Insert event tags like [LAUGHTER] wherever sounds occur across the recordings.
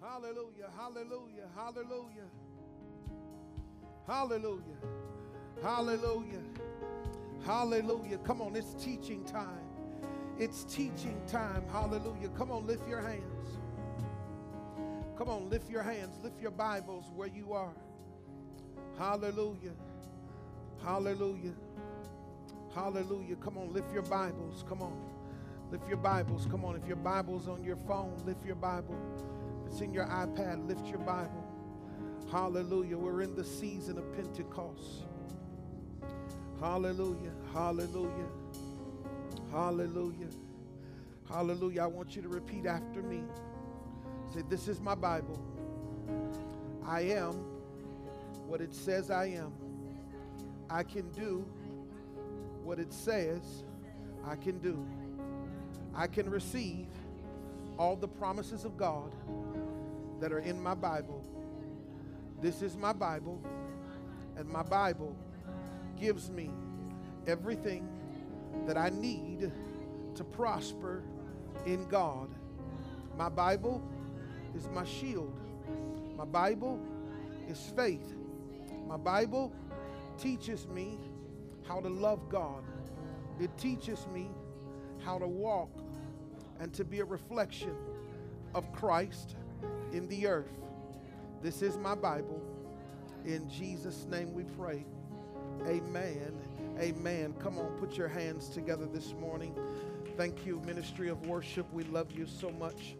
Hallelujah, hallelujah, hallelujah. Hallelujah, hallelujah, hallelujah. Come on, it's teaching time. It's teaching time. Hallelujah. Come on, lift your hands. Come on, lift your hands. Lift your Bibles where you are. Hallelujah. Hallelujah. Hallelujah. Come on, lift your Bibles. Come on. Lift your Bibles. Come on. If your Bible's on your phone, lift your Bible. It's in your iPad, lift your Bible. Hallelujah. We're in the season of Pentecost. Hallelujah. Hallelujah. Hallelujah. Hallelujah. I want you to repeat after me. Say, This is my Bible. I am what it says I am. I can do what it says I can do. I can receive all the promises of God that are in my Bible. This is my Bible, and my Bible gives me everything that I need to prosper in God. My Bible is my shield. My Bible is faith. My Bible teaches me how to love God. It teaches me how to walk and to be a reflection of Christ in the earth. This is my Bible. In Jesus' name we pray. Amen. Amen. Come on, put your hands together this morning. Thank you, Ministry of Worship. We love you so much.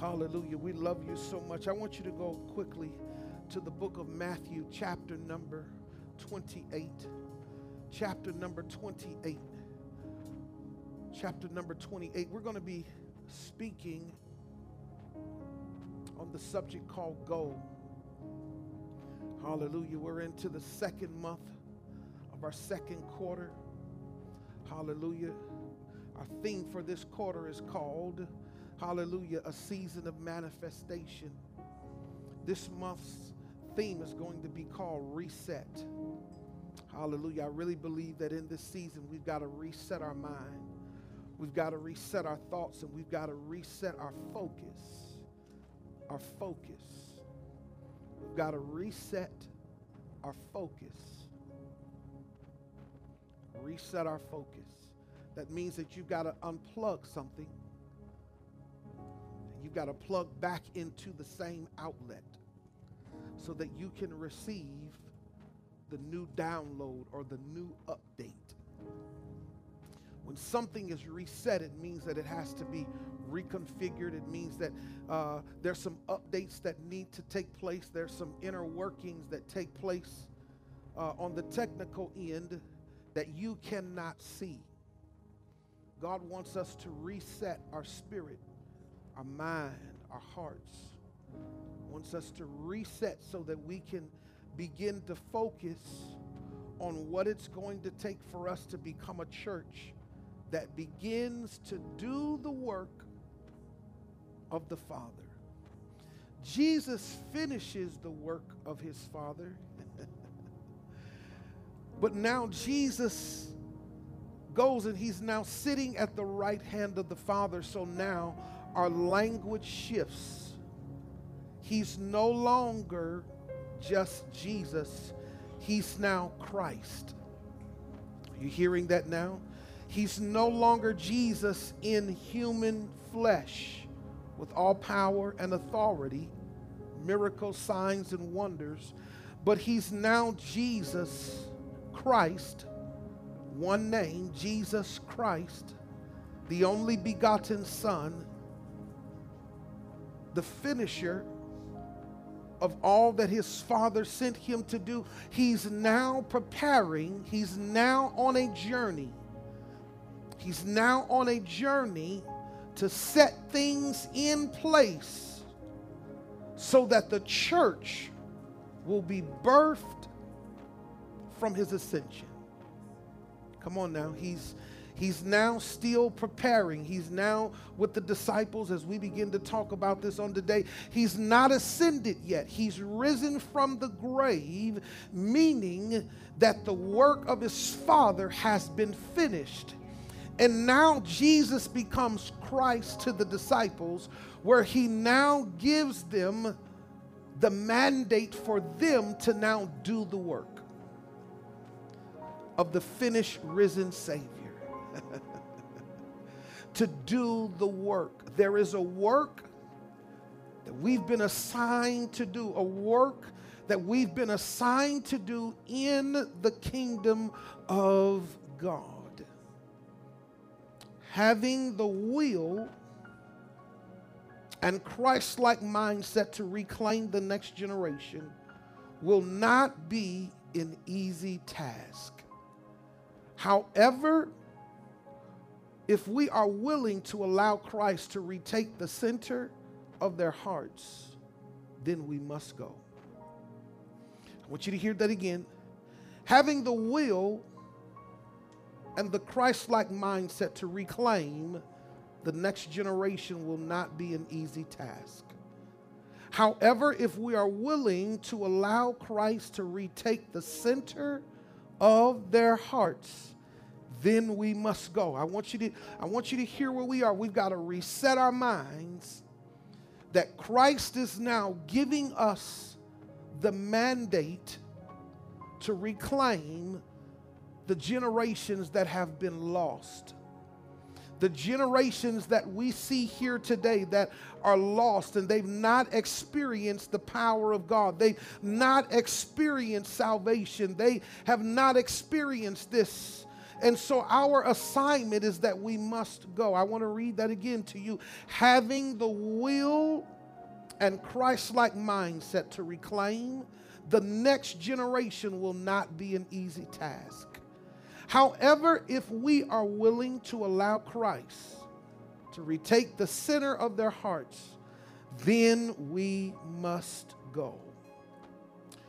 Hallelujah. We love you so much. I want you to go quickly to the book of Matthew, chapter number 28. Chapter number 28. Chapter number 28. We're going to be speaking on the subject called Go. Hallelujah. We're into the second month of our second quarter. Hallelujah. Our theme for this quarter is called, Hallelujah, a season of manifestation. This month's theme is going to be called Reset. Hallelujah. I really believe that in this season we've got to reset our mind. We've got to reset our thoughts and we've got to reset our focus. Our focus. We've got to reset our focus. Reset our focus. That means that you've got to unplug something. You've got to plug back into the same outlet so that you can receive the new download or the new update. When something is reset, it means that it has to be reconfigured. It means that uh, there's some updates that need to take place. There's some inner workings that take place uh, on the technical end that you cannot see. God wants us to reset our spirit, our mind, our hearts. Wants us to reset so that we can begin to focus on what it's going to take for us to become a church that begins to do the work of the Father. Jesus finishes the work of his Father. [LAUGHS] but now Jesus goes and he's now sitting at the right hand of the Father. So now our language shifts. He's no longer just Jesus, he's now Christ. Are you hearing that now? He's no longer Jesus in human flesh with all power and authority, miracles, signs, and wonders, but he's now Jesus Christ one name, Jesus Christ, the only begotten Son, the finisher of all that his Father sent him to do. He's now preparing, he's now on a journey. He's now on a journey to set things in place so that the church will be birthed from his ascension. Come on now. He's He's now still preparing. He's now with the disciples as we begin to talk about this on today. He's not ascended yet. He's risen from the grave, meaning that the work of his Father has been finished. And now Jesus becomes Christ to the disciples, where he now gives them the mandate for them to now do the work of the finished risen Savior. [LAUGHS] to do the work. There is a work that we've been assigned to do, a work that we've been assigned to do in the kingdom of God. Having the will and Christ like mindset to reclaim the next generation will not be an easy task. However, if we are willing to allow Christ to retake the center of their hearts, then we must go. I want you to hear that again. Having the will and the Christ like mindset to reclaim the next generation will not be an easy task. However, if we are willing to allow Christ to retake the center of their hearts, then we must go. I want you to, I want you to hear where we are. We've got to reset our minds that Christ is now giving us the mandate to reclaim the generations that have been lost the generations that we see here today that are lost and they've not experienced the power of God. They've not experienced salvation. They have not experienced this. And so our assignment is that we must go. I want to read that again to you. Having the will and Christ like mindset to reclaim the next generation will not be an easy task. However, if we are willing to allow Christ to retake the center of their hearts, then we must go.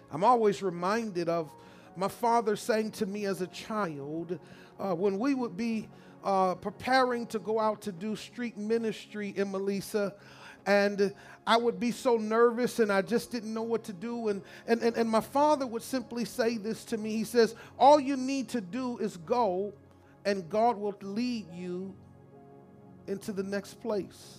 I'm always reminded of my father saying to me as a child uh, when we would be uh, preparing to go out to do street ministry in Melissa and I would be so nervous and I just didn't know what to do. And, and, and, and my father would simply say this to me He says, All you need to do is go, and God will lead you into the next place.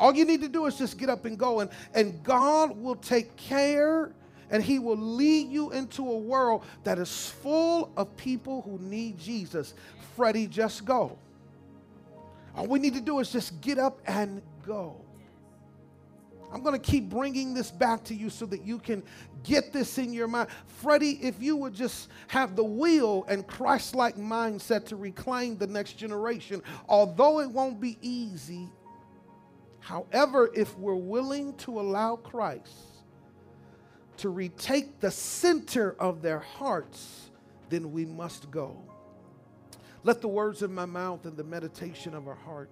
All you need to do is just get up and go, and, and God will take care and He will lead you into a world that is full of people who need Jesus. Freddie, just go. All we need to do is just get up and go. I'm going to keep bringing this back to you so that you can get this in your mind. Freddie, if you would just have the will and Christ like mindset to reclaim the next generation, although it won't be easy, however, if we're willing to allow Christ to retake the center of their hearts, then we must go. Let the words of my mouth and the meditation of our heart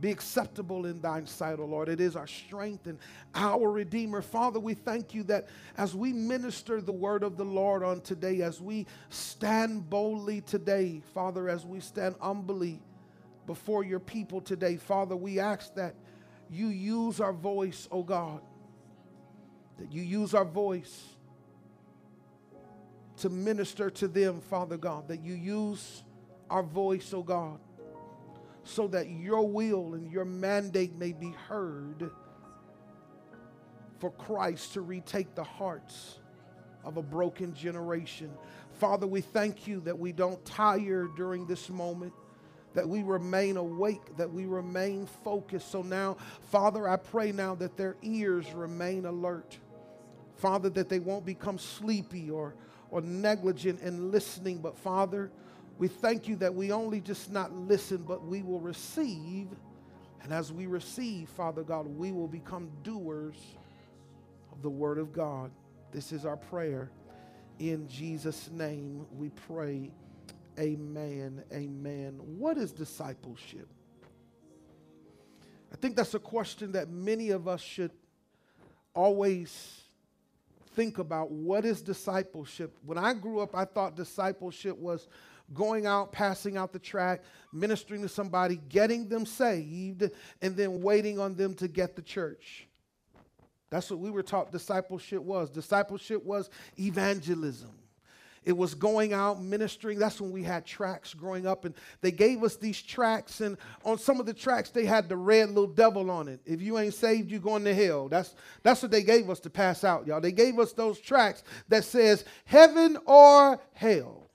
be acceptable in thine sight, O Lord. It is our strength and our Redeemer. Father, we thank you that as we minister the word of the Lord on today, as we stand boldly today, Father, as we stand humbly before your people today, Father, we ask that you use our voice, O God, that you use our voice to minister to them, Father God, that you use our voice, O God so that your will and your mandate may be heard for Christ to retake the hearts of a broken generation. Father, we thank you that we don't tire during this moment, that we remain awake, that we remain focused. So now, Father, I pray now that their ears remain alert. Father, that they won't become sleepy or, or negligent in listening, but Father, we thank you that we only just not listen, but we will receive. And as we receive, Father God, we will become doers of the Word of God. This is our prayer. In Jesus' name we pray. Amen. Amen. What is discipleship? I think that's a question that many of us should always think about. What is discipleship? When I grew up, I thought discipleship was going out, passing out the tract, ministering to somebody, getting them saved, and then waiting on them to get the church. That's what we were taught discipleship was. Discipleship was evangelism. it was going out ministering. That's when we had tracks growing up, and they gave us these tracks. And on some of the tracks, they had the red little devil on it. If you ain't saved, you going to hell. That's that's what they gave us to pass out, y'all. They gave us those tracks that says heaven or hell.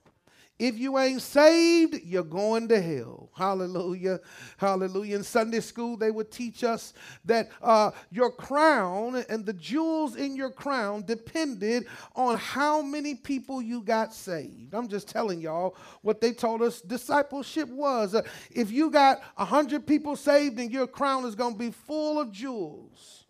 If you ain't saved, you're going to hell. Hallelujah. Hallelujah. In Sunday school, they would teach us that uh, your crown and the jewels in your crown depended on how many people you got saved. I'm just telling y'all what they told us discipleship was. Uh, if you got 100 people saved, then your crown is going to be full of jewels.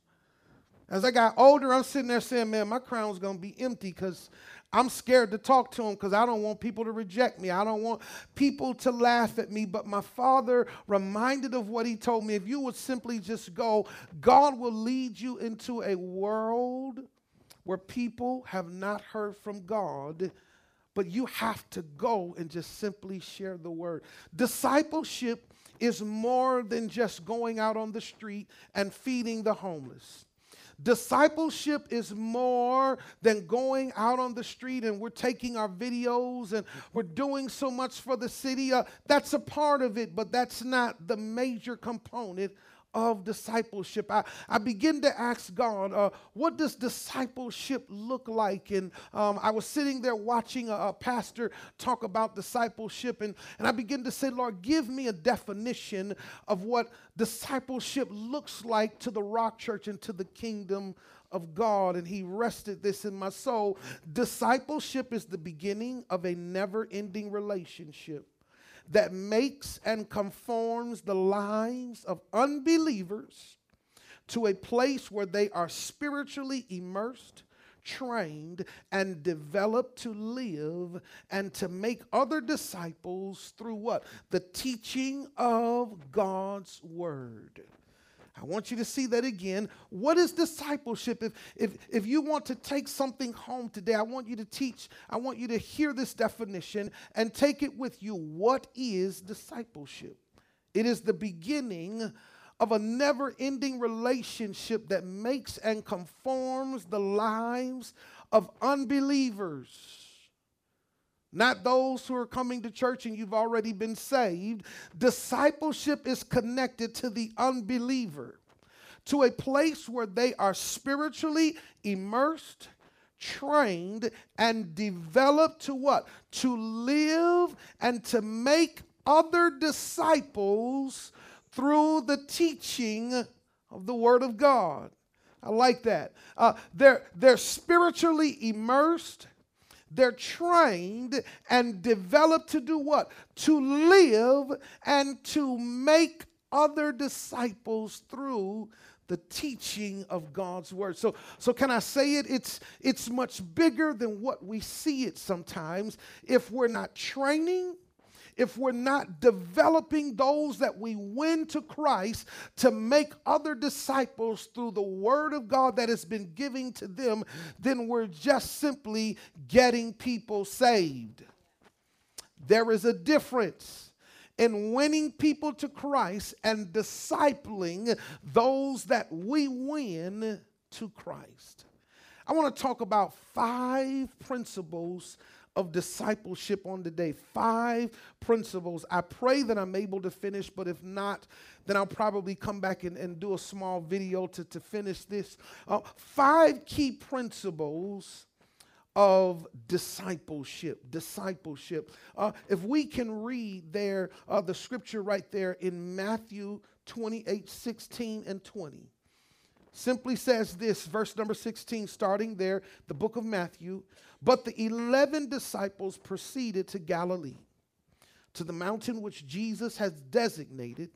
As I got older, I'm sitting there saying, man, my crown's going to be empty because I'm scared to talk to him because I don't want people to reject me. I don't want people to laugh at me. But my father reminded of what he told me. If you would simply just go, God will lead you into a world where people have not heard from God, but you have to go and just simply share the word. Discipleship is more than just going out on the street and feeding the homeless. Discipleship is more than going out on the street and we're taking our videos and we're doing so much for the city. Uh, that's a part of it, but that's not the major component of discipleship. I, I begin to ask God, uh, what does discipleship look like? And um, I was sitting there watching a, a, pastor talk about discipleship, and, and I begin to say, Lord, give me a definition of what discipleship looks like to the Rock Church and to the kingdom of God. And He rested this in my soul. Discipleship is the beginning of a never ending relationship that makes and conforms the lives of unbelievers to a place where they are spiritually immersed, trained, and developed to live and to make other disciples through what? The teaching of God's word. I want you to see that again. What is discipleship? If, if, if you want to take something home today, I want you to teach, I want you to hear this definition and take it with you. What is discipleship? It is the beginning of a never ending relationship that makes and conforms the lives of unbelievers not those who are coming to church and you've already been saved. Discipleship is connected to the unbeliever, to a place where they are spiritually immersed, trained, and developed to what? To live and to make other disciples through the teaching of the Word of God. I like that. Uh, they're, they're spiritually immersed they're trained and developed to do what? To live and to make other disciples through the teaching of God's word. So, so can I say it? It's, it's much bigger than what we see it sometimes. If we're not training, if we're not developing those that we win to Christ to make other disciples through the word of God that has been given to them, then we're just simply getting people saved. There is a difference in winning people to Christ and discipling those that we win to Christ. I want to talk about five principles of discipleship on today. Five principles. I pray that I'm able to finish, but if not, then I'll probably come back and, and do a small video to, to finish this. Uh, five key principles of discipleship. Discipleship. Uh, if we can read there, uh, the scripture right there in Matthew 28 16 and 20 simply says this, verse number 16, starting there, the book of Matthew. But the 11 disciples proceeded to Galilee, to the mountain which Jesus has designated.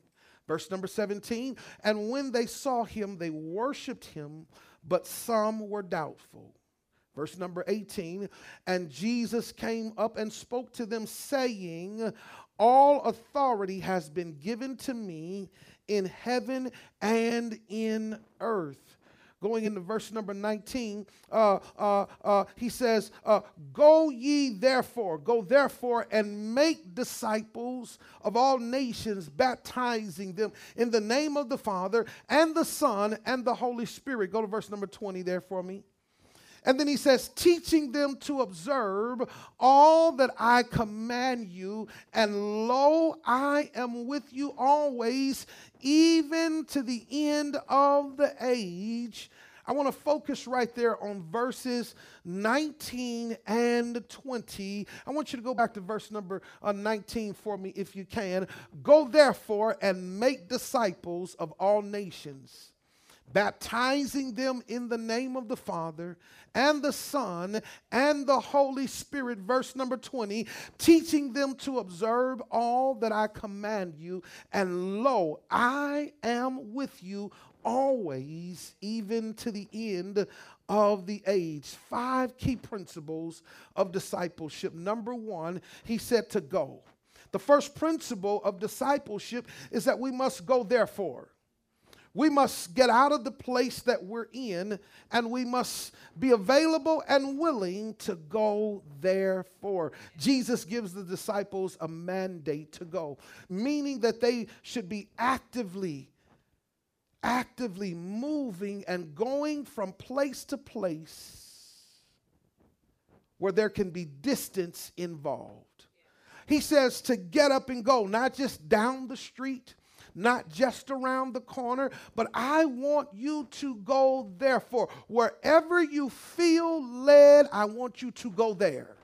Verse number 17, and when they saw him, they worshiped him, but some were doubtful. Verse number 18, and Jesus came up and spoke to them, saying, All authority has been given to me in heaven and in earth. Going into verse number 19, uh, uh, uh, he says, uh, Go ye therefore, go therefore and make disciples of all nations, baptizing them in the name of the Father and the Son and the Holy Spirit. Go to verse number 20 there for me. And then he says, teaching them to observe all that I command you. And lo, I am with you always, even to the end of the age. I want to focus right there on verses 19 and 20. I want you to go back to verse number uh, 19 for me if you can. Go therefore and make disciples of all nations baptizing them in the name of the Father and the Son and the Holy Spirit. Verse number 20, teaching them to observe all that I command you. And lo, I am with you always, even to the end of the age. Five key principles of discipleship. Number one, he said to go. The first principle of discipleship is that we must go, therefore. We must get out of the place that we're in and we must be available and willing to go therefore. Jesus gives the disciples a mandate to go, meaning that they should be actively, actively moving and going from place to place where there can be distance involved. He says to get up and go, not just down the street not just around the corner, but I want you to go therefore. Wherever you feel led, I want you to go there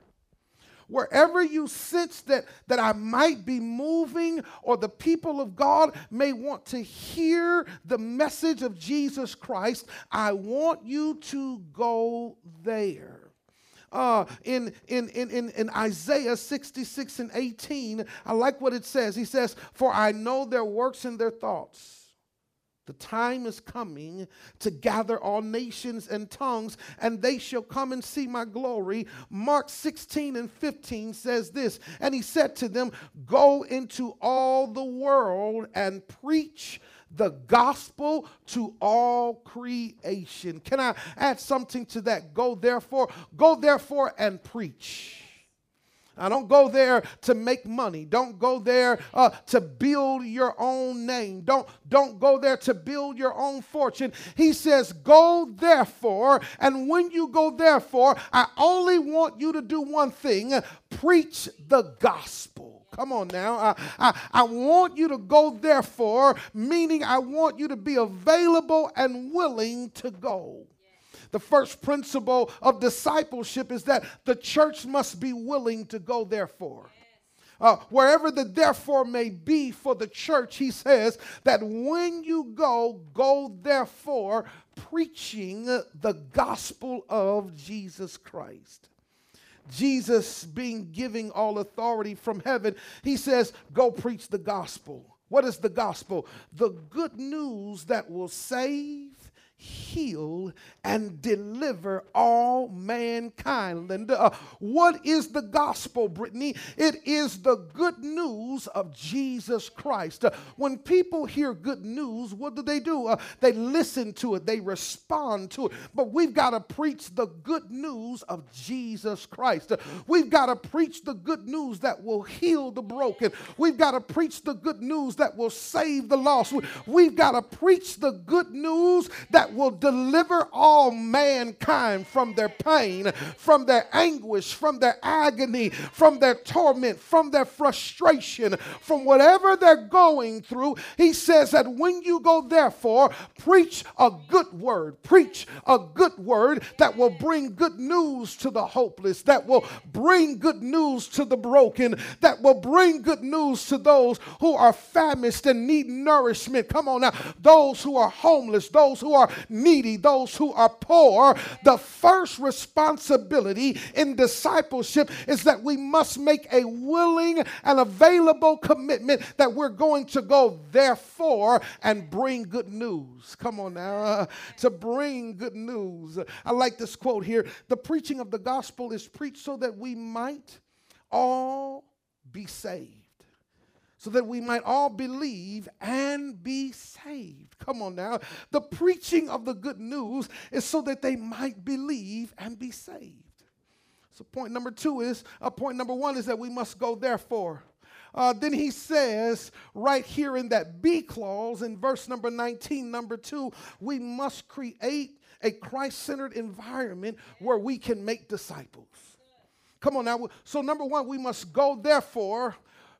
wherever you sense that, that I might be moving or the people of God may want to hear the message of Jesus Christ, I want you to go there uh, in, in, in, in, in Isaiah 66 and 18, I like what it says. He says, For I know their works and their thoughts. The time is coming to gather all nations and tongues, and they shall come and see my glory. Mark 16 and 15 says this And he said to them, Go into all the world and preach the gospel to all creation. Can I add something to that? Go therefore, go therefore and preach. I don't go there to make money. Don't go there uh, to build your own name. Don't, don't go there to build your own fortune. He says, Go therefore. And when you go therefore, I only want you to do one thing preach the gospel. Come on now. I, I, I want you to go therefore, meaning I want you to be available and willing to go. The first principle of discipleship is that the church must be willing to go therefore. Uh, wherever the therefore may be for the church, he says that when you go, go therefore preaching the gospel of Jesus Christ. Jesus being giving all authority from heaven, he says, Go preach the gospel. What is the gospel? The good news that will save heal, and deliver all mankind. Linda, uh, what is the gospel, Brittany? It is the good news of Jesus Christ. Uh, when people hear good news, what do they do? Uh, they listen to it, they respond to it. But we've got to preach the good news of Jesus Christ. Uh, we've got to preach the good news that will heal the broken. We've got to preach the good news that will save the lost. We've got to preach the good news that that will deliver all mankind from their pain, from their anguish, from their agony, from their torment, from their frustration, from whatever they're going through. He says that when you go, therefore, preach a good word, preach a good word that will bring good news to the hopeless, that will bring good news to the broken, that will bring good news to those who are famished and need nourishment. Come on now, those who are homeless, those who are needy, those who are poor, the first responsibility in discipleship is that we must make a willing and available commitment that we're going to go, therefore, and bring good news. Come on now, uh, to bring good news. I like this quote here The preaching of the gospel is preached so that we might all be saved so that we might all believe and be saved. Come on now. The preaching of the good news is so that they might believe and be saved. So, point number two is, uh, point number one is that we must go therefore. Uh, then he says, right here in that B clause in verse number 19, number two, we must create a Christ centered environment where we can make disciples. Come on now. So, number one, we must go, therefore,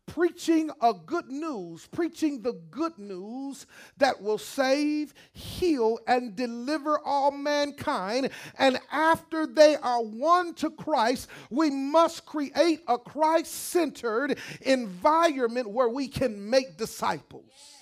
preaching a good news, preaching the good news that will save, heal, and deliver all mankind. And after they are won to Christ, we must create a Christ centered environment where we can make disciples.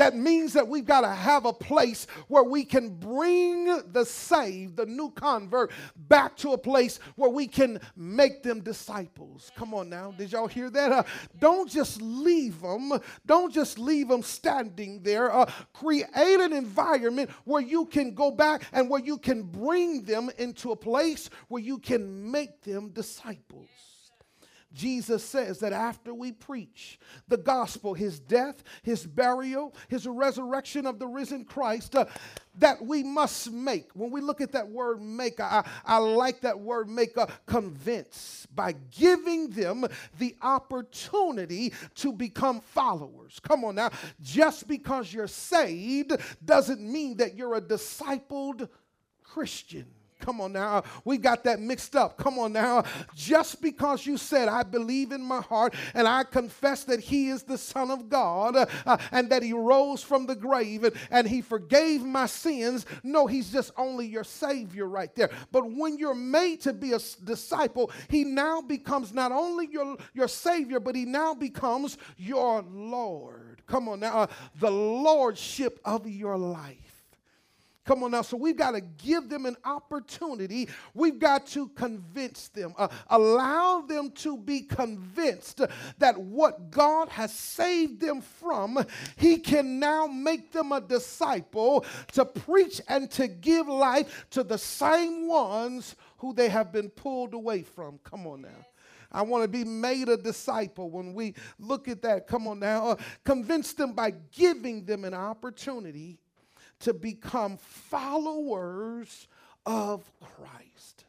That means that we've got to have a place where we can bring the saved, the new convert, back to a place where we can make them disciples. Come on now. Did y'all hear that? Uh, don't just leave them. Don't just leave them standing there. Uh, create an environment where you can go back and where you can bring them into a place where you can make them disciples. Jesus says that after we preach the gospel, his death, his burial, his resurrection of the risen Christ, uh, that we must make. When we look at that word make, I, I like that word make, uh, convince, by giving them the opportunity to become followers. Come on now. Just because you're saved doesn't mean that you're a discipled Christian. Come on now. We got that mixed up. Come on now. Just because you said, I believe in my heart and I confess that He is the Son of God uh, and that He rose from the grave and, and He forgave my sins. No, He's just only your Savior right there. But when you're made to be a disciple, He now becomes not only your, your Savior, but He now becomes your Lord. Come on now. Uh, the Lordship of your life. Come on now. So we've got to give them an opportunity. We've got to convince them, uh, allow them to be convinced that what God has saved them from, He can now make them a disciple to preach and to give life to the same ones who they have been pulled away from. Come on now. I want to be made a disciple. When we look at that, come on now, uh, convince them by giving them an opportunity to become followers of Christ.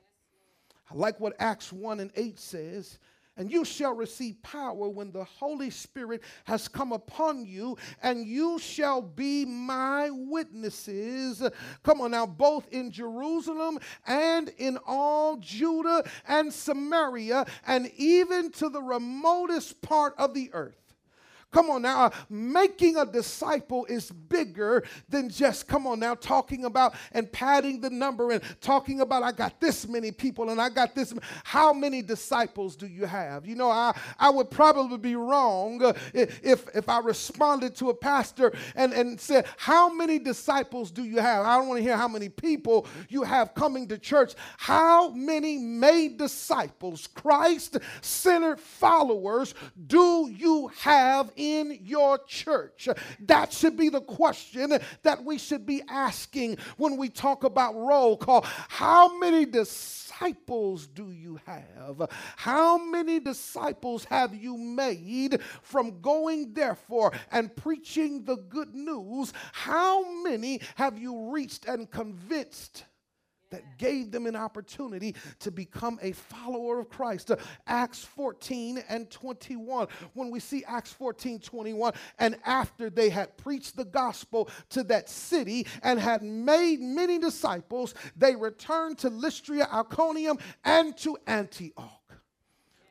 I like what Acts 1 and 8 says. And you shall receive power when the Holy Spirit has come upon you, and you shall be my witnesses. Come on now, both in Jerusalem and in all Judah and Samaria, and even to the remotest part of the earth. Come on now, uh, making a disciple is bigger than just, come on now, talking about and padding the number and talking about, I got this many people and I got this. How many disciples do you have? You know, I, I would probably be wrong uh, if, if I responded to a pastor and, and said, How many disciples do you have? I don't want to hear how many people you have coming to church. How many made disciples, Christ centered followers, do you have in your church? That should be the question that we should be asking when we talk about roll call. How many disciples do you have? How many disciples have you made from going, therefore, and preaching the good news? How many have you reached and convinced? That gave them an opportunity to become a follower of Christ. Acts 14 and 21. When we see Acts 14 21, and after they had preached the gospel to that city and had made many disciples, they returned to Lystra, Iconium, and to Antioch.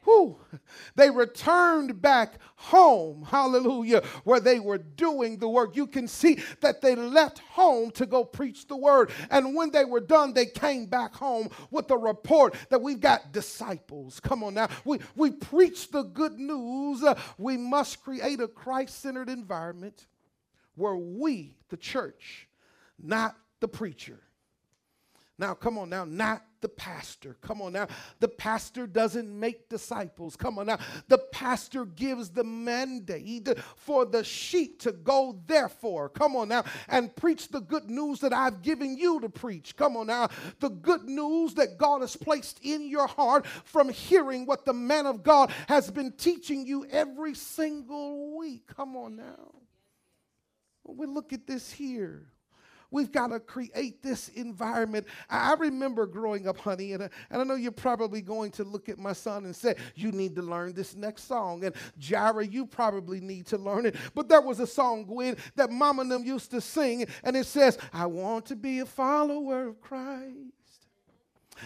Whew, they returned back home, hallelujah, where they were doing the work. You can see that they left home to go preach the word. And when they were done, they came back home with a report that we've got disciples. Come on now. We, we preach the good news. Uh, we must create a Christ centered environment where we, the church, not the preacher, now, come on now, not the pastor. Come on now. The pastor doesn't make disciples. Come on now. The pastor gives the mandate for the sheep to go, therefore, come on now, and preach the good news that I've given you to preach. Come on now. The good news that God has placed in your heart from hearing what the man of God has been teaching you every single week. Come on now. We look at this here We've got to create this environment. I remember growing up, honey, and, uh, and I know you're probably going to look at my son and say, You need to learn this next song. And Jira, you probably need to learn it. But there was a song, Gwen, that mama and them used to sing, and it says, I want to be a follower of Christ.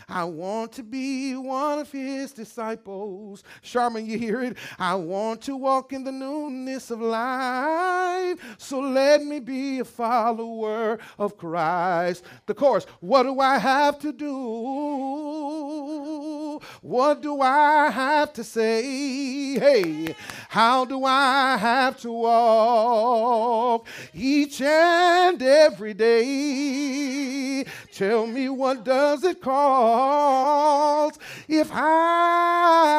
I want to be one of his disciples. Sharman, you hear it? I want to walk in the newness of life. So let me be a follower of Christ. The chorus, what do I have to do? What do I have to say? Hey, how do I have to walk each and every day? Tell me what does it cost if I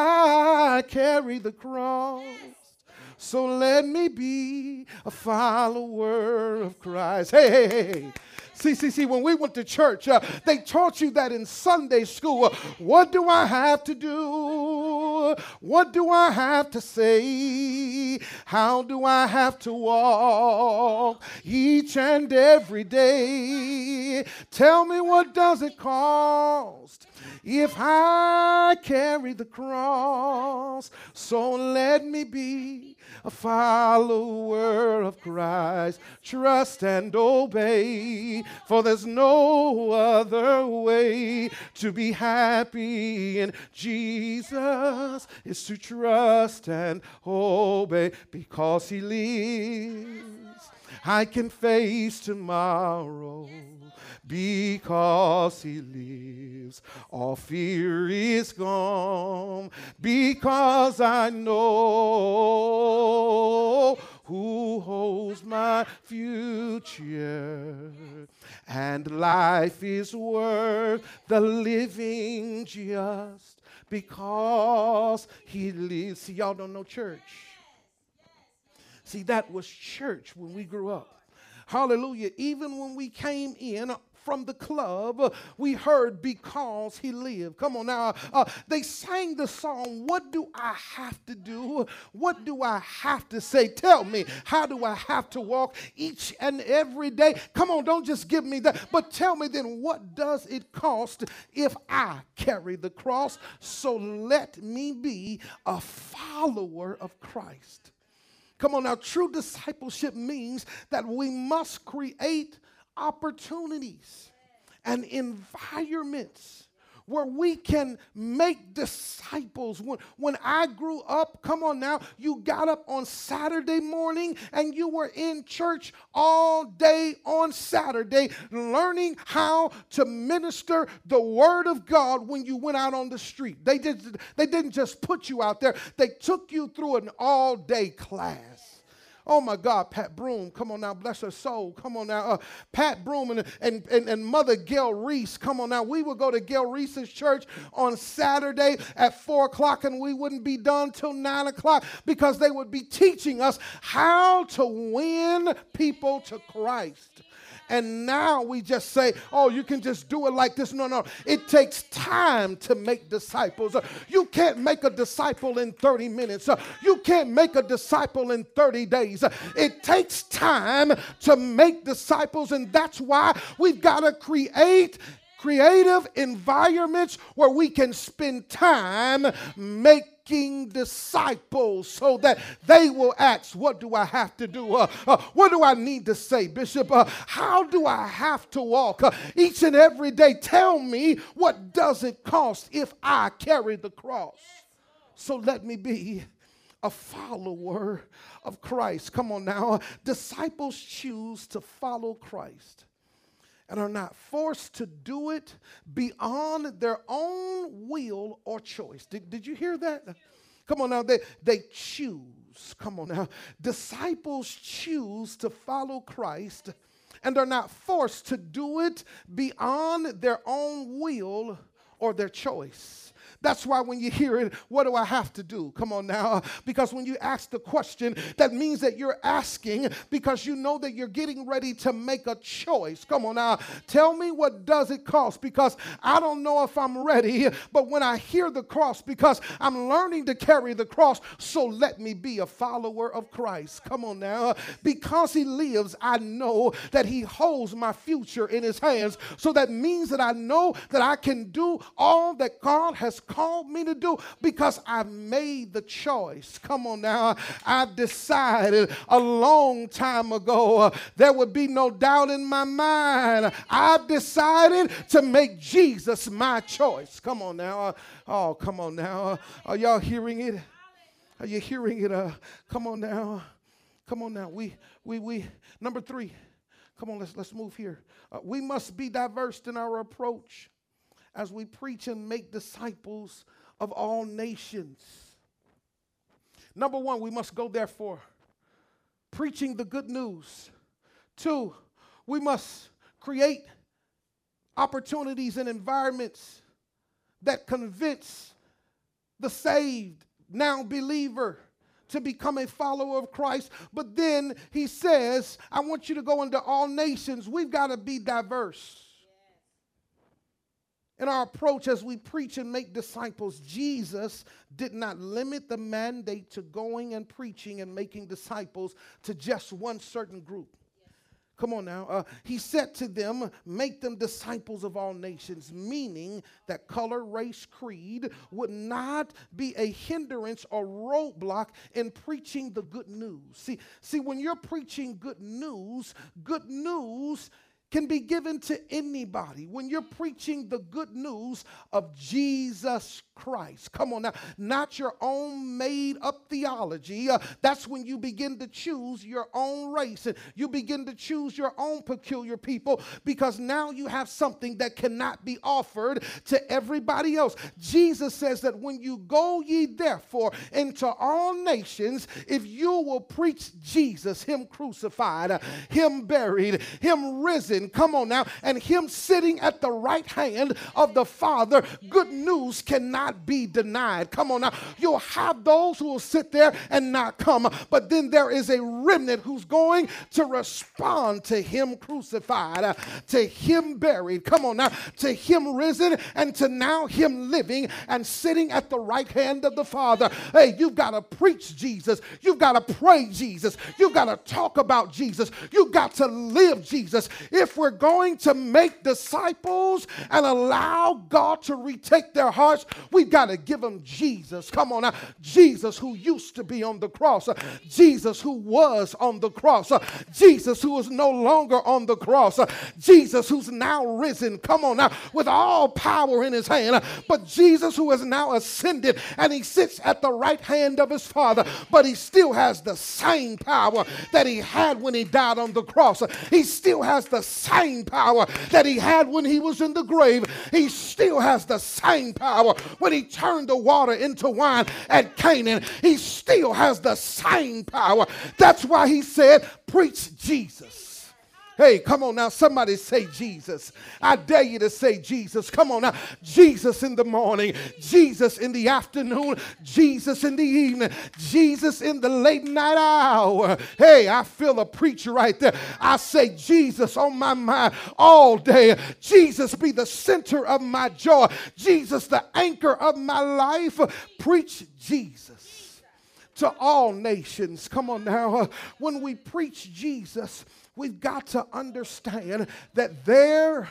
carry the cross? So let me be a follower of Christ. Hey, hey, hey. See, see, see, when we went to church, uh, they taught you that in Sunday school. Uh, what do I have to do? What do I have to say? How do I have to walk each and every day? Tell me what does it cost? if I carry the cross. So let me be a follower of Christ. Trust and obey, for there's no other way to be happy in Jesus is to trust and obey because He lives. I can face tomorrow because he lives. All fear is gone because I know who holds my future. And life is worth the living just because he lives. See, y'all don't know church. See, that was church when we grew up. Hallelujah. Even when we came in from the club, we heard because he lived. Come on now. Uh, they sang the song, What do I have to do? What do I have to say? Tell me, how do I have to walk each and every day? Come on, don't just give me that, but tell me then, what does it cost if I carry the cross? So let me be a follower of Christ. Come on now, true discipleship means that we must create opportunities and environments where we can make disciples. When, when I grew up, come on now, you got up on Saturday morning and you were in church all day on Saturday, learning how to minister the word of God when you went out on the street. They, did, they didn't just put you out there, they took you through an all day class. Oh my God, Pat Broom, come on now, bless her soul. Come on now, uh, Pat Broom and, and, and, and Mother Gail Reese, come on now. We would go to Gail Reese's church on Saturday at four o'clock and we wouldn't be done till nine o'clock because they would be teaching us how to win people to Christ. And now we just say, oh, you can just do it like this. No, no. It takes time to make disciples. You can't make a disciple in 30 minutes. You can't make a disciple in 30 days. It takes time to make disciples. And that's why we've got to create creative environments where we can spend time making disciples so that they will ask, What do I have to do? Uh, uh, what do I need to say, Bishop? Uh, how do I have to walk uh, each and every day? Tell me, what does it cost if I carry the cross? So let me be a follower of Christ. Come on now. Disciples choose to follow Christ and are not forced to do it beyond their own will or choice. Did, did you hear that? Come on now, they, they choose. Come on now. Disciples choose to follow Christ and are not forced to do it beyond their own will or their choice. That's why when you hear it, what do I have to do? Come on now. [LAUGHS] Because when you ask the question, that means that you're asking because you know that you're getting ready to make a choice. Come on now. Tell me what does it cost because I don't know if I'm ready, but when I hear the cross, because I'm learning to carry the cross, so let me be a follower of Christ. Come on now. Because he lives, I know that he holds my future in his hands. So that means that I know that I can do all that God has called me to do because I've made the choice. Come on now. I've decided a long time ago uh, there would be no doubt in my mind. I've decided to make Jesus my choice. Come on now. Uh, oh, come on now. Uh, are y'all hearing it? Are you hearing it? Uh, come on now. Come on now. We, we, we. Number three. Come on, let's let's move here. Uh, we must be diverse in our approach as we preach and make disciples of all nations. Number one, we must go therefore preaching the good news. Two, we must create opportunities and environments that convince the saved, now believer, to become a follower of Christ. But then he says, I want you to go into all nations. We've got to be diverse. In our approach as we preach and make disciples, Jesus did not limit the mandate to going and preaching and making disciples to just one certain group. Come on now. Uh, he said to them, Make them disciples of all nations, meaning that color, race, creed would not be a hindrance or roadblock in preaching the good news. See, see, when you're preaching good news, good news can be given to anybody. When you're preaching the good news of Jesus Christ. Come on now, not your own made up theology. Uh, that's when you begin to choose your own race and you begin to choose your own peculiar people because now you have something that cannot be offered to everybody else. Jesus says that when you go ye therefore into all nations, if you will preach Jesus, Him crucified, uh, Him buried, Him risen, come on now, and Him sitting at the right hand of the Father, good news cannot cannot be denied. Come on now. You'll have those who will sit there and not come, but then there is a remnant who's going to respond to him crucified, uh, to him buried. Come on now. To him risen and to now him living and sitting at the right hand of the Father. Hey, you've got to preach Jesus. You've got to pray Jesus. You've got to talk about Jesus. You've got to live Jesus. If we're going to make disciples and allow God to retake their hearts, We've got to give them Jesus. Come on now. Jesus who used to be on the cross. Jesus who was on the cross. Jesus who is no longer on the cross. Jesus who's now risen. Come on now. With all power in his hand. But Jesus who has now ascended and he sits at the right hand of his Father. But he still has the same power that he had when he died on the cross. He still has the same power that he had when he was in the grave. He still has the same power when he turned the water into wine at Canaan, he still has the same power. That's why he said, Preach Jesus. Hey, come on now. Somebody say Jesus. I dare you to say Jesus. Come on now. Jesus in the morning, Jesus in the afternoon, Jesus in the evening, Jesus in the late night hour. Hey, I feel a preacher right there. I say Jesus on my mind all day. Jesus be the center of my joy. Jesus, the anchor of my life. Preach Jesus to all nations. Come on now. When we preach Jesus, we've got to understand that there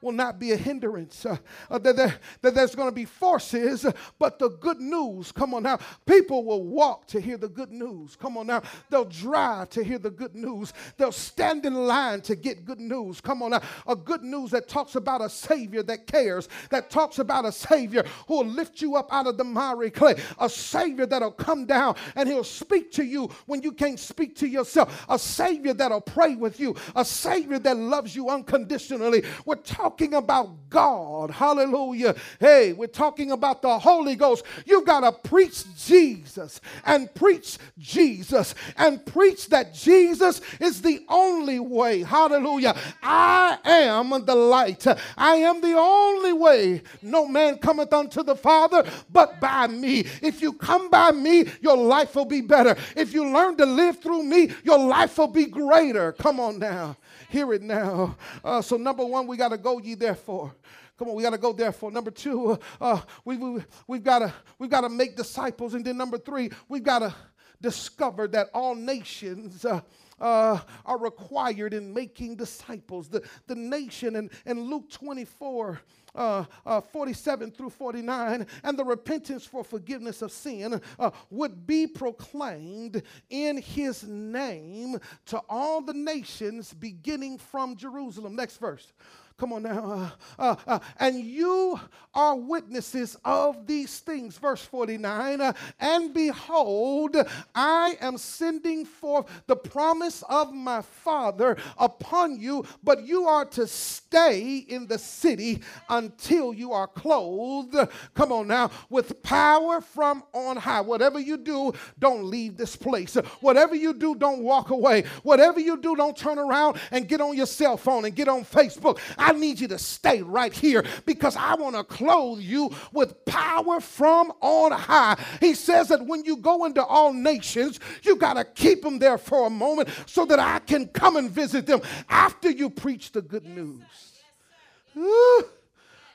will not be a hindrance. Uh, uh, that, there, that there's going to be forces, but the good news, come on now, people will walk to hear the good news. Come on now, they'll drive to hear the good news. They'll stand in line to get good news. Come on now, a good news that talks about a Savior that cares, that talks about a Savior who will lift you up out of the miry clay, a Savior that'll come down and He'll speak to you when you can't speak to yourself, a Savior that'll pray with you, a Savior that loves you unconditionally. We're talking talking about God. Hallelujah. Hey, we're talking about the Holy Ghost. You've got to preach Jesus and preach Jesus and preach that Jesus is the only way. Hallelujah. I am the light. I am the only way. No man cometh unto the Father but by me. If you come by me, your life will be better. If you learn to live through me, your life will be greater. Come on now. Hear it now. Uh, so, number one, we got to go ye therefore. Come on, we got to go therefore. Number two, uh, we, we, we've got to we've got to make disciples. And then number three, we've got to discover that all nations. Uh, uh, are required in making disciples. The, the nation in, in Luke 24, uh, uh, 47 through 49, and the repentance for forgiveness of sin uh, would be proclaimed in his name to all the nations beginning from Jerusalem. Next verse. Come on now. Uh, uh, uh, and you are witnesses of these things. Verse 49 uh, And behold, I am sending forth the promise of my Father upon you, but you are to stay in the city until you are clothed. Come on now, with power from on high. Whatever you do, don't leave this place. Whatever you do, don't walk away. Whatever you do, don't turn around and get on your cell phone and get on Facebook. I I need you to stay right here because I want to clothe you with power from on high. He says that when you go into all nations, you got to keep them there for a moment so that I can come and visit them after you preach the good news.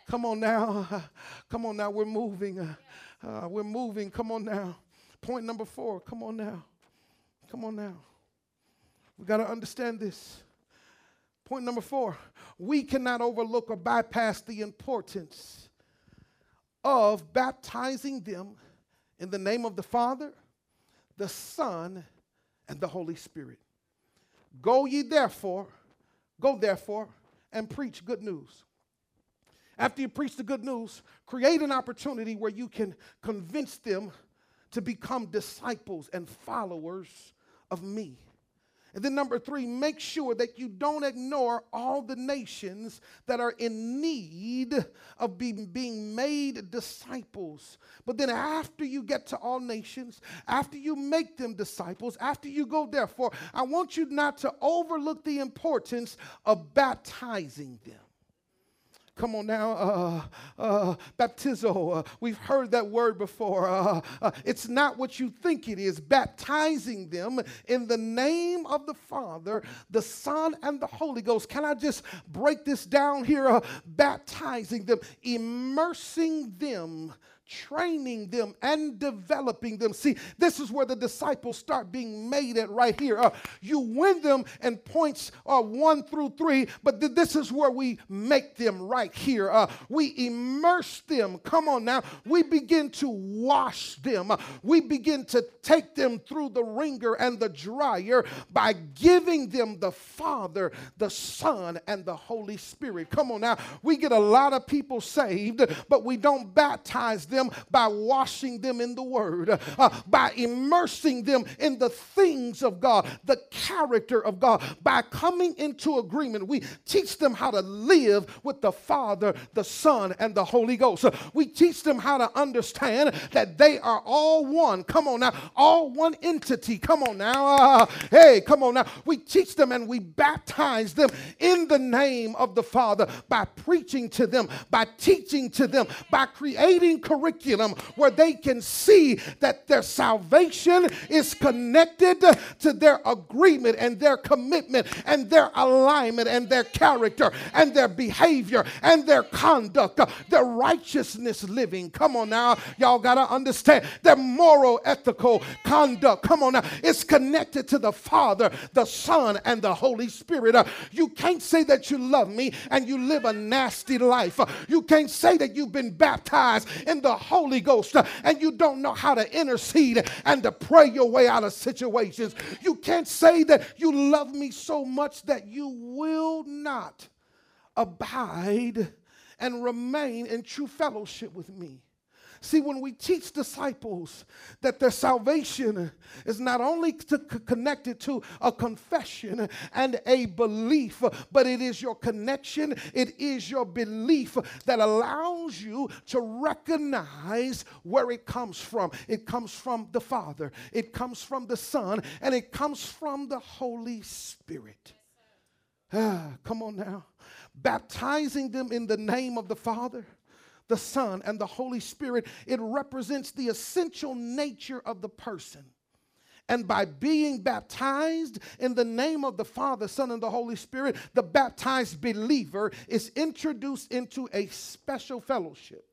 Come on now. [LAUGHS] Come on now. We're moving. Uh, uh, we're moving. Come on now. Point number four. Come on now. Come on now. We got to understand this. Point number four we cannot overlook or bypass the importance of baptizing them in the name of the Father, the Son, and the Holy Spirit. Go ye therefore, go therefore, and preach good news. After you preach the good news, create an opportunity where you can convince them to become disciples and followers of me. And then, number three, make sure that you don't ignore all the nations that are in need of being, being made disciples. But then, after you get to all nations, after you make them disciples, after you go, therefore, I want you not to overlook the importance of baptizing them. Come on now, uh, uh, baptizo. Uh, we've heard that word before. Uh, uh, it's not what you think it is. Baptizing them in the name of the Father, the Son, and the Holy Ghost. Can I just break this down here? Uh, baptizing them, immersing them training them and developing them. See, this is where the disciples start being made at right here. Uh, you win them in points uh, one through three, but th- this is where we make them right here. Uh, we immerse them. Come on now. We begin to wash them. Uh, we begin to take them through the wringer and the dryer by giving them the Father, the Son, and the Holy Spirit. Come on now. We get a lot of people saved, but we don't baptize them them by washing them in the Word, uh, by immersing them in the things of God, the character of God, by coming into agreement. We teach them how to live with the Father, the Son, and the Holy Ghost. We teach them how to understand that they are all one. Come on now, all one entity. Come on now. Uh, hey, come on now. We teach them and we baptize them in the name of the Father by preaching to them, by teaching to them, by creating curriculum curriculum where they can see that their salvation is connected to their agreement and their commitment and their alignment and their character and their behavior and their conduct, their righteousness living. Come on now, y'all got to understand their moral, ethical conduct. Come on now, it's connected to the Father, the Son, and the Holy Spirit. You can't say that you love me and you live a nasty life. You can't say that you've been baptized in the Holy Ghost and you don't know how to intercede and to pray your way out of situations. You can't say that you love me so much that you will not abide and remain in true fellowship with me. See, when we teach disciples that their salvation is not only to connected to a confession and a belief, but it is your connection, it is your belief that allows you to recognize where it comes from. It comes from the Father, it comes from the Son, and it comes from the Holy Spirit. Ah, come on now. Baptizing them in the name of the Father the Son, and the Holy Spirit, it represents the essential nature of the person. And by being baptized in the name of the Father, Son, and the Holy Spirit, the baptized believer is introduced into a special fellowship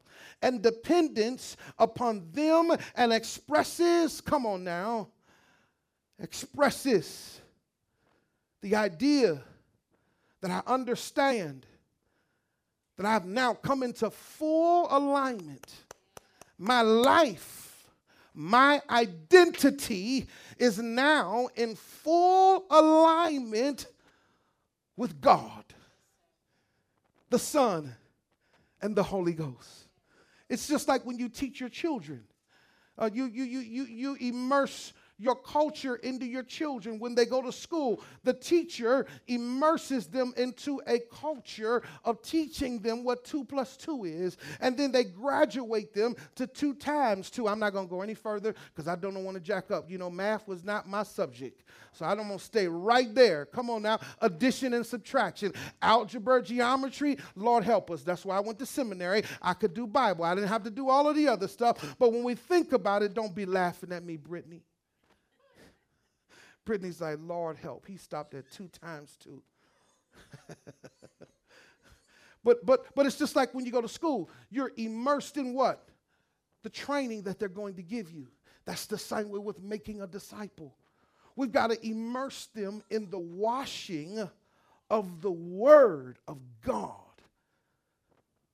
and dependence upon them and expresses, come on now, expresses the idea that I understand that I've now come into full alignment. My life, my identity is now in full alignment with God, the Son, and the Holy Ghost. It's just like when you teach your children. Uh, you, you, you, you, you immerse your culture into your children when they go to school. The teacher immerses them into a culture of teaching them what two plus two is, and then they graduate them to two times two. I'm not going to go any further because I don't want to jack up. You know, math was not my subject, so I don't want to stay right there. Come on now, addition and subtraction, algebra, geometry. Lord help us. That's why I went to seminary. I could do Bible. I didn't have to do all of the other stuff. But when we think about it, don't be laughing at me, Brittany. Brittany's like, Lord help. He stopped at two times two. [LAUGHS] but but but it's just like when you go to school, you're immersed in what? The training that they're going to give you. That's the same way with making a disciple. We've got to immerse them in the washing of the word of God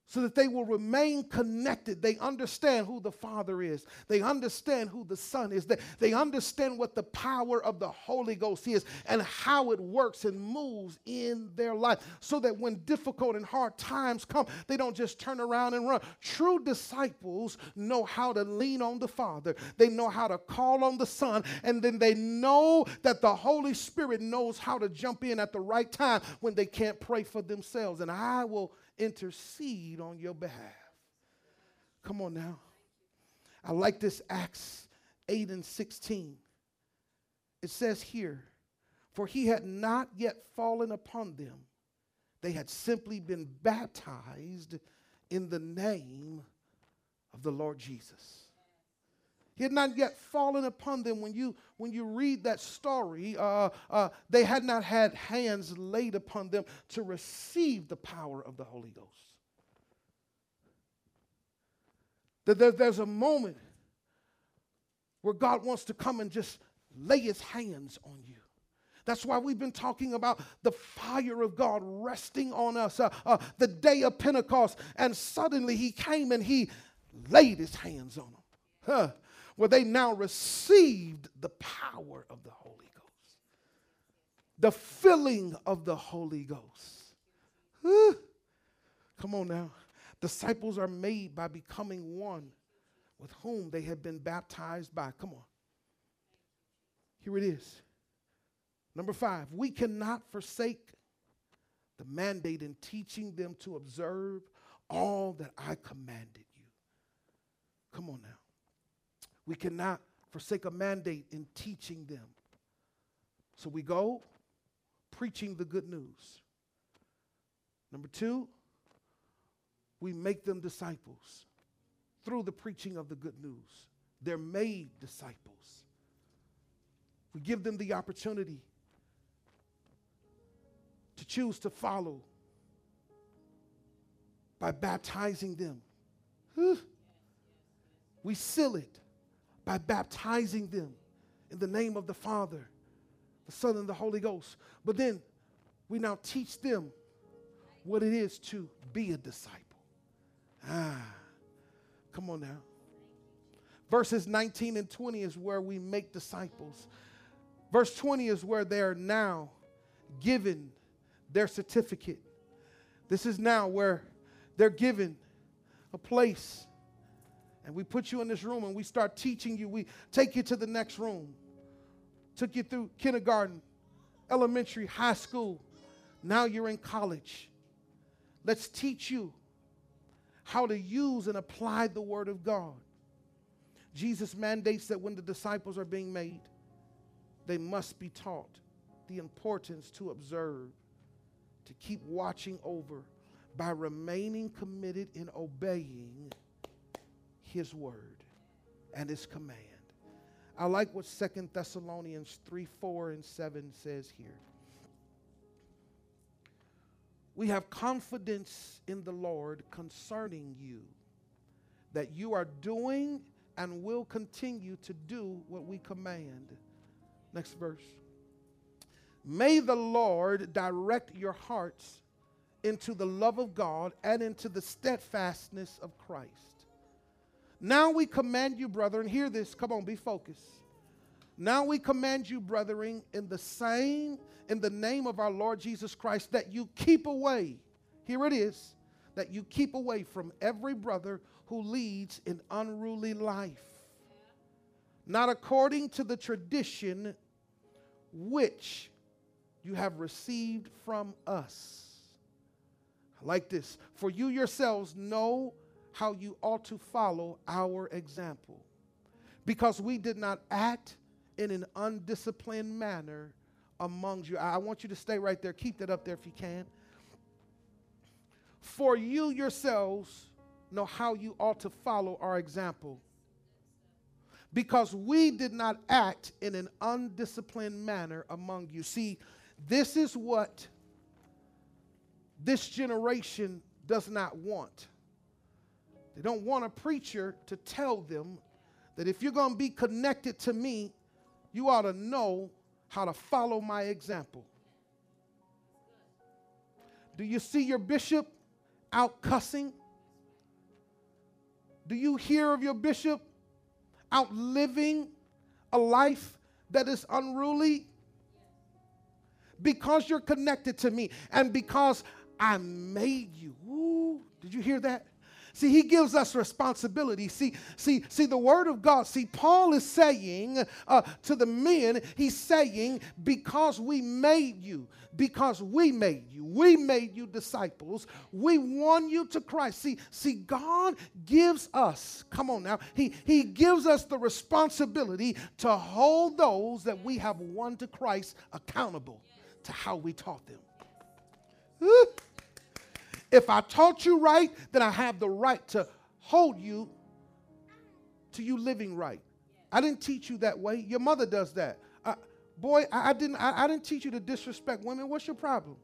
so that they will remain connected. They understand who the Father is. They understand who the Son is. They, they understand what the power of the Holy Ghost is and how it works and moves in their life. So that when difficult and hard times come, they don't just turn around and run. True disciples know how to lean on the Father, they know how to call on the Son, and then they know that the Holy Spirit knows how to jump in at the right time when they can't pray for themselves. And I will intercede on your behalf. Come on now. I like this Acts 8 and 16. It says here, For he had not yet fallen upon them, they had simply been baptized in the name of the Lord Jesus. He had not yet fallen upon them. When you, when you read that story, uh, uh, they had not had hands laid upon them to receive the power of the Holy Ghost. That there, there's a moment where God wants to come and just lay his hands on you. That's why we've been talking about the fire of God resting on us, uh, uh, the day of Pentecost. And suddenly he came and he laid his hands on them. Huh where they now received the power of the Holy Ghost, the filling of the Holy Ghost. Come on now. Disciples are made by becoming one with whom they have been baptized by. Come on. Here it is. Number five, we cannot forsake the mandate in teaching them to observe all that I commanded you. Come on now. We cannot forsake a mandate in teaching them. So we go preaching the good news. Number two, we make them disciples through the preaching of the good news. They're made disciples. We give them the opportunity to choose to follow by baptizing them. We seal it by baptizing them in the name of the Father, the Son, and the Holy Ghost. But then we now teach them what it is to be a disciple. Ah, come on now. Verses 19 and 20 is where we make disciples. Verse 20 is where they're now given their certificate. This is now where they're given a place and we put you in this room and we start teaching you, we take you to the next room, took you through kindergarten, elementary, high school. Now you're in college. Let's teach you how to use and apply the Word of God. Jesus mandates that when the disciples are being made, they must be taught the importance to observe, to keep watching over by remaining committed in obeying his word and his command. I like what Second Thessalonians 3 4 and 7 says here. We have confidence in the Lord concerning you, that you are doing and will continue to do what we command. Next verse. May the Lord direct your hearts into the love of God and into the steadfastness of Christ. Now we command you, brethren, hear this. Come on, be focused. Now we command you, brethren, in the same, in the name of our Lord Jesus Christ, that you keep away. Here it is that you keep away from every brother who leads an unruly life, not according to the tradition which you have received from us. Like this For you yourselves know how you ought to follow our example, because we did not act in an undisciplined manner among you. I want you to stay right there. Keep that up there if you can. For you yourselves know how you ought to follow our example. Because we did not act in an undisciplined manner among you. See, this is what this generation does not want. They don't want a preacher to tell them that if you're going to be connected to me, you ought to know how to follow my example. Do you see your bishop out cussing? Do you hear of your bishop out living a life that is unruly? Because you're connected to me and because I made you. Ooh, did you hear that? See, he gives us responsibility. See, see, see, the word of God. See, Paul is saying uh, to the men, he's saying, because we made you, because we made you, we made you disciples, we won you to Christ. See, see, God gives us, come on now, he, he gives us the responsibility to hold those that we have won to Christ accountable to how we taught them. If I taught you right, then I have the right to hold you to you living right. I didn't teach you that way. Your mother does that. Uh, boy, I, I didn't. I, I didn't teach you to disrespect women. What's your problem?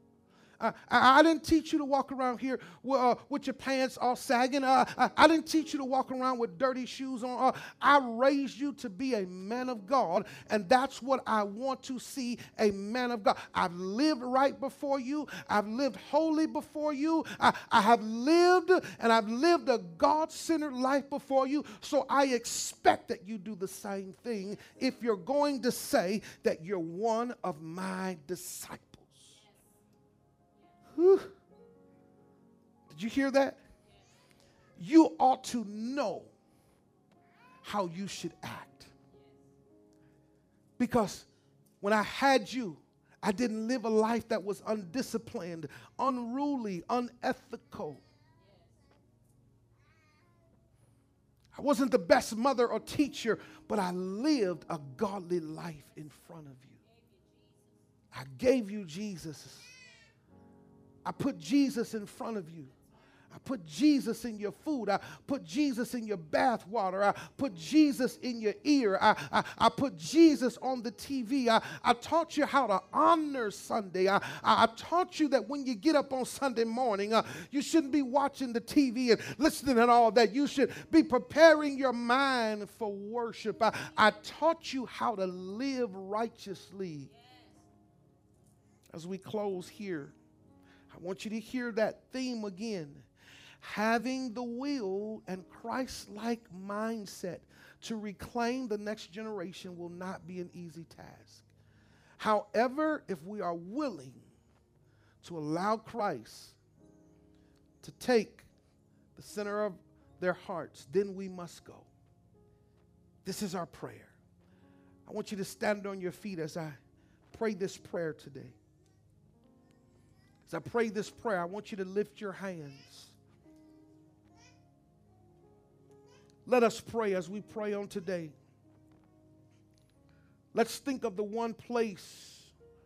I, I, didn't teach you to walk around here with, uh, with your pants all sagging. Uh, I, I, didn't teach you to walk around with dirty shoes on. Uh, I raised you to be a man of God, and that's what I want to see a man of God. I've lived right before you, I've lived holy before you, I, I have lived and I've lived a God centered life before you, so I expect that you do the same thing if you're going to say that you're one of my disciples. Whew. Did you hear that? You ought to know how you should act. Because when I had you, I didn't live a life that was undisciplined, unruly, unethical. I wasn't the best mother or teacher, but I lived a godly life in front of you. I gave you Jesus. I put Jesus in front of you. I put Jesus in your food. I put Jesus in your bath water. I put Jesus in your ear. I, I, I put Jesus on the TV. I, I taught you how to honor Sunday. I, I, taught you that when you get up on Sunday morning, uh, you shouldn't be watching the TV and listening and all that. You should be preparing your mind for worship. I, I taught you how to live righteously. As we close here. I want you to hear that theme again. Having the will and Christ like mindset to reclaim the next generation will not be an easy task. However, if we are willing to allow Christ to take the center of their hearts, then we must go. This is our prayer. I want you to stand on your feet as I pray this prayer today. As I pray this prayer, I want you to lift your hands. Let us pray as we pray on today. Let's think of the one place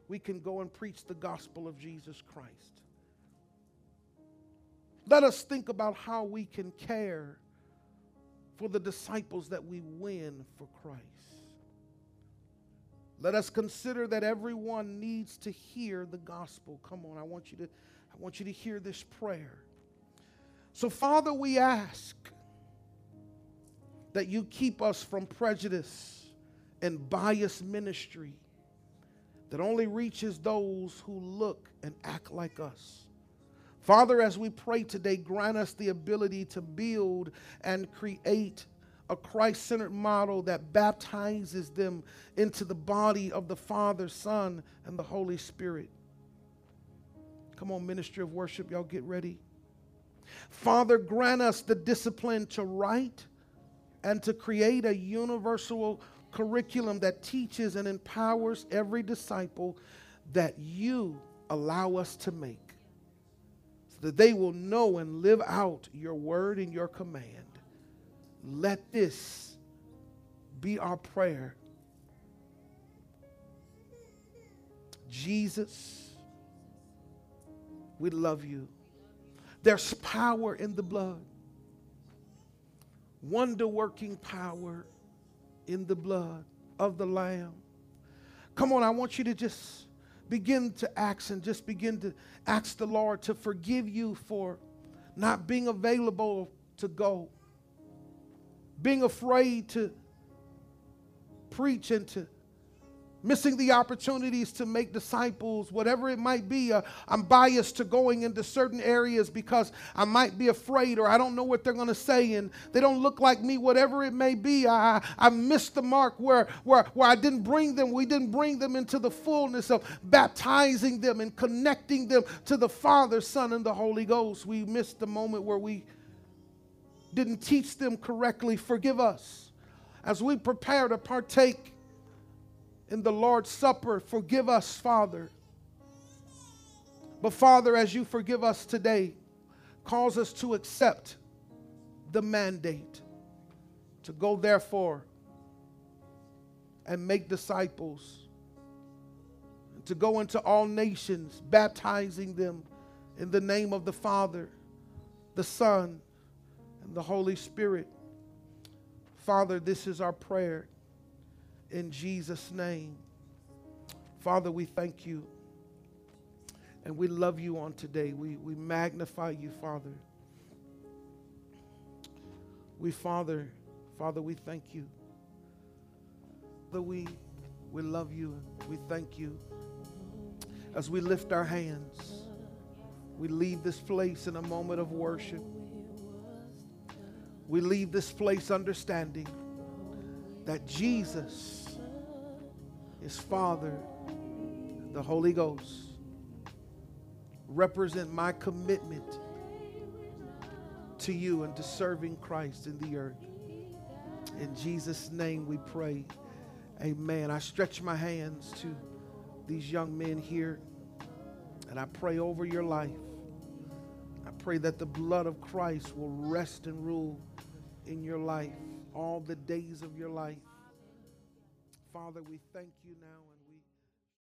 we can go and preach the gospel of Jesus Christ. Let us think about how we can care for the disciples that we win for Christ. Let us consider that everyone needs to hear the gospel. Come on, I want you to I want you to hear this prayer. So Father, we ask that you keep us from prejudice and biased ministry that only reaches those who look and act like us. Father, as we pray today, grant us the ability to build and create a Christ centered model that baptizes them into the body of the Father, Son, and the Holy Spirit. Come on, ministry of worship, y'all get ready. Father, grant us the discipline to write and to create a universal curriculum that teaches and empowers every disciple that you allow us to make so that they will know and live out your word and your command. Let this be our prayer. Jesus, we love you. There's power in the blood, wonder working power in the blood of the Lamb. Come on, I want you to just begin to ask and just begin to ask the Lord to forgive you for not being available to go being afraid to preach and to missing the opportunities to make disciples, whatever it might be. Uh, I'm biased to going into certain areas because I might be afraid or I don't know what they're going to say and they don't look like me, whatever it may be. I, I missed the mark where, where, where I didn't bring them, we didn't bring them into the fullness of baptizing them and connecting them to the Father, Son, and the Holy Ghost. We missed the moment where we didn't teach them correctly, forgive us. As we prepare to partake in the Lord's Supper, forgive us, Father. But Father, as you forgive us today, cause us to accept the mandate to go, therefore, and make disciples, to go into all nations, baptizing them in the name of the Father, the Son, the Holy Spirit. Father, this is our prayer in Jesus' name. Father, we thank you and we love you on today. We, we magnify you, Father. We, Father, Father, we thank you. Father, we, we love you we thank you. As we lift our hands, we leave this place in a moment of worship we leave this place understanding that Jesus is Father, the Holy Ghost. Represent my commitment to you and to serving Christ in the earth. In Jesus' name we pray. Amen. I stretch my hands to these young men here and I pray over your life. I pray that the blood of Christ will rest and rule in your life all the days of your life. Father, we thank you now.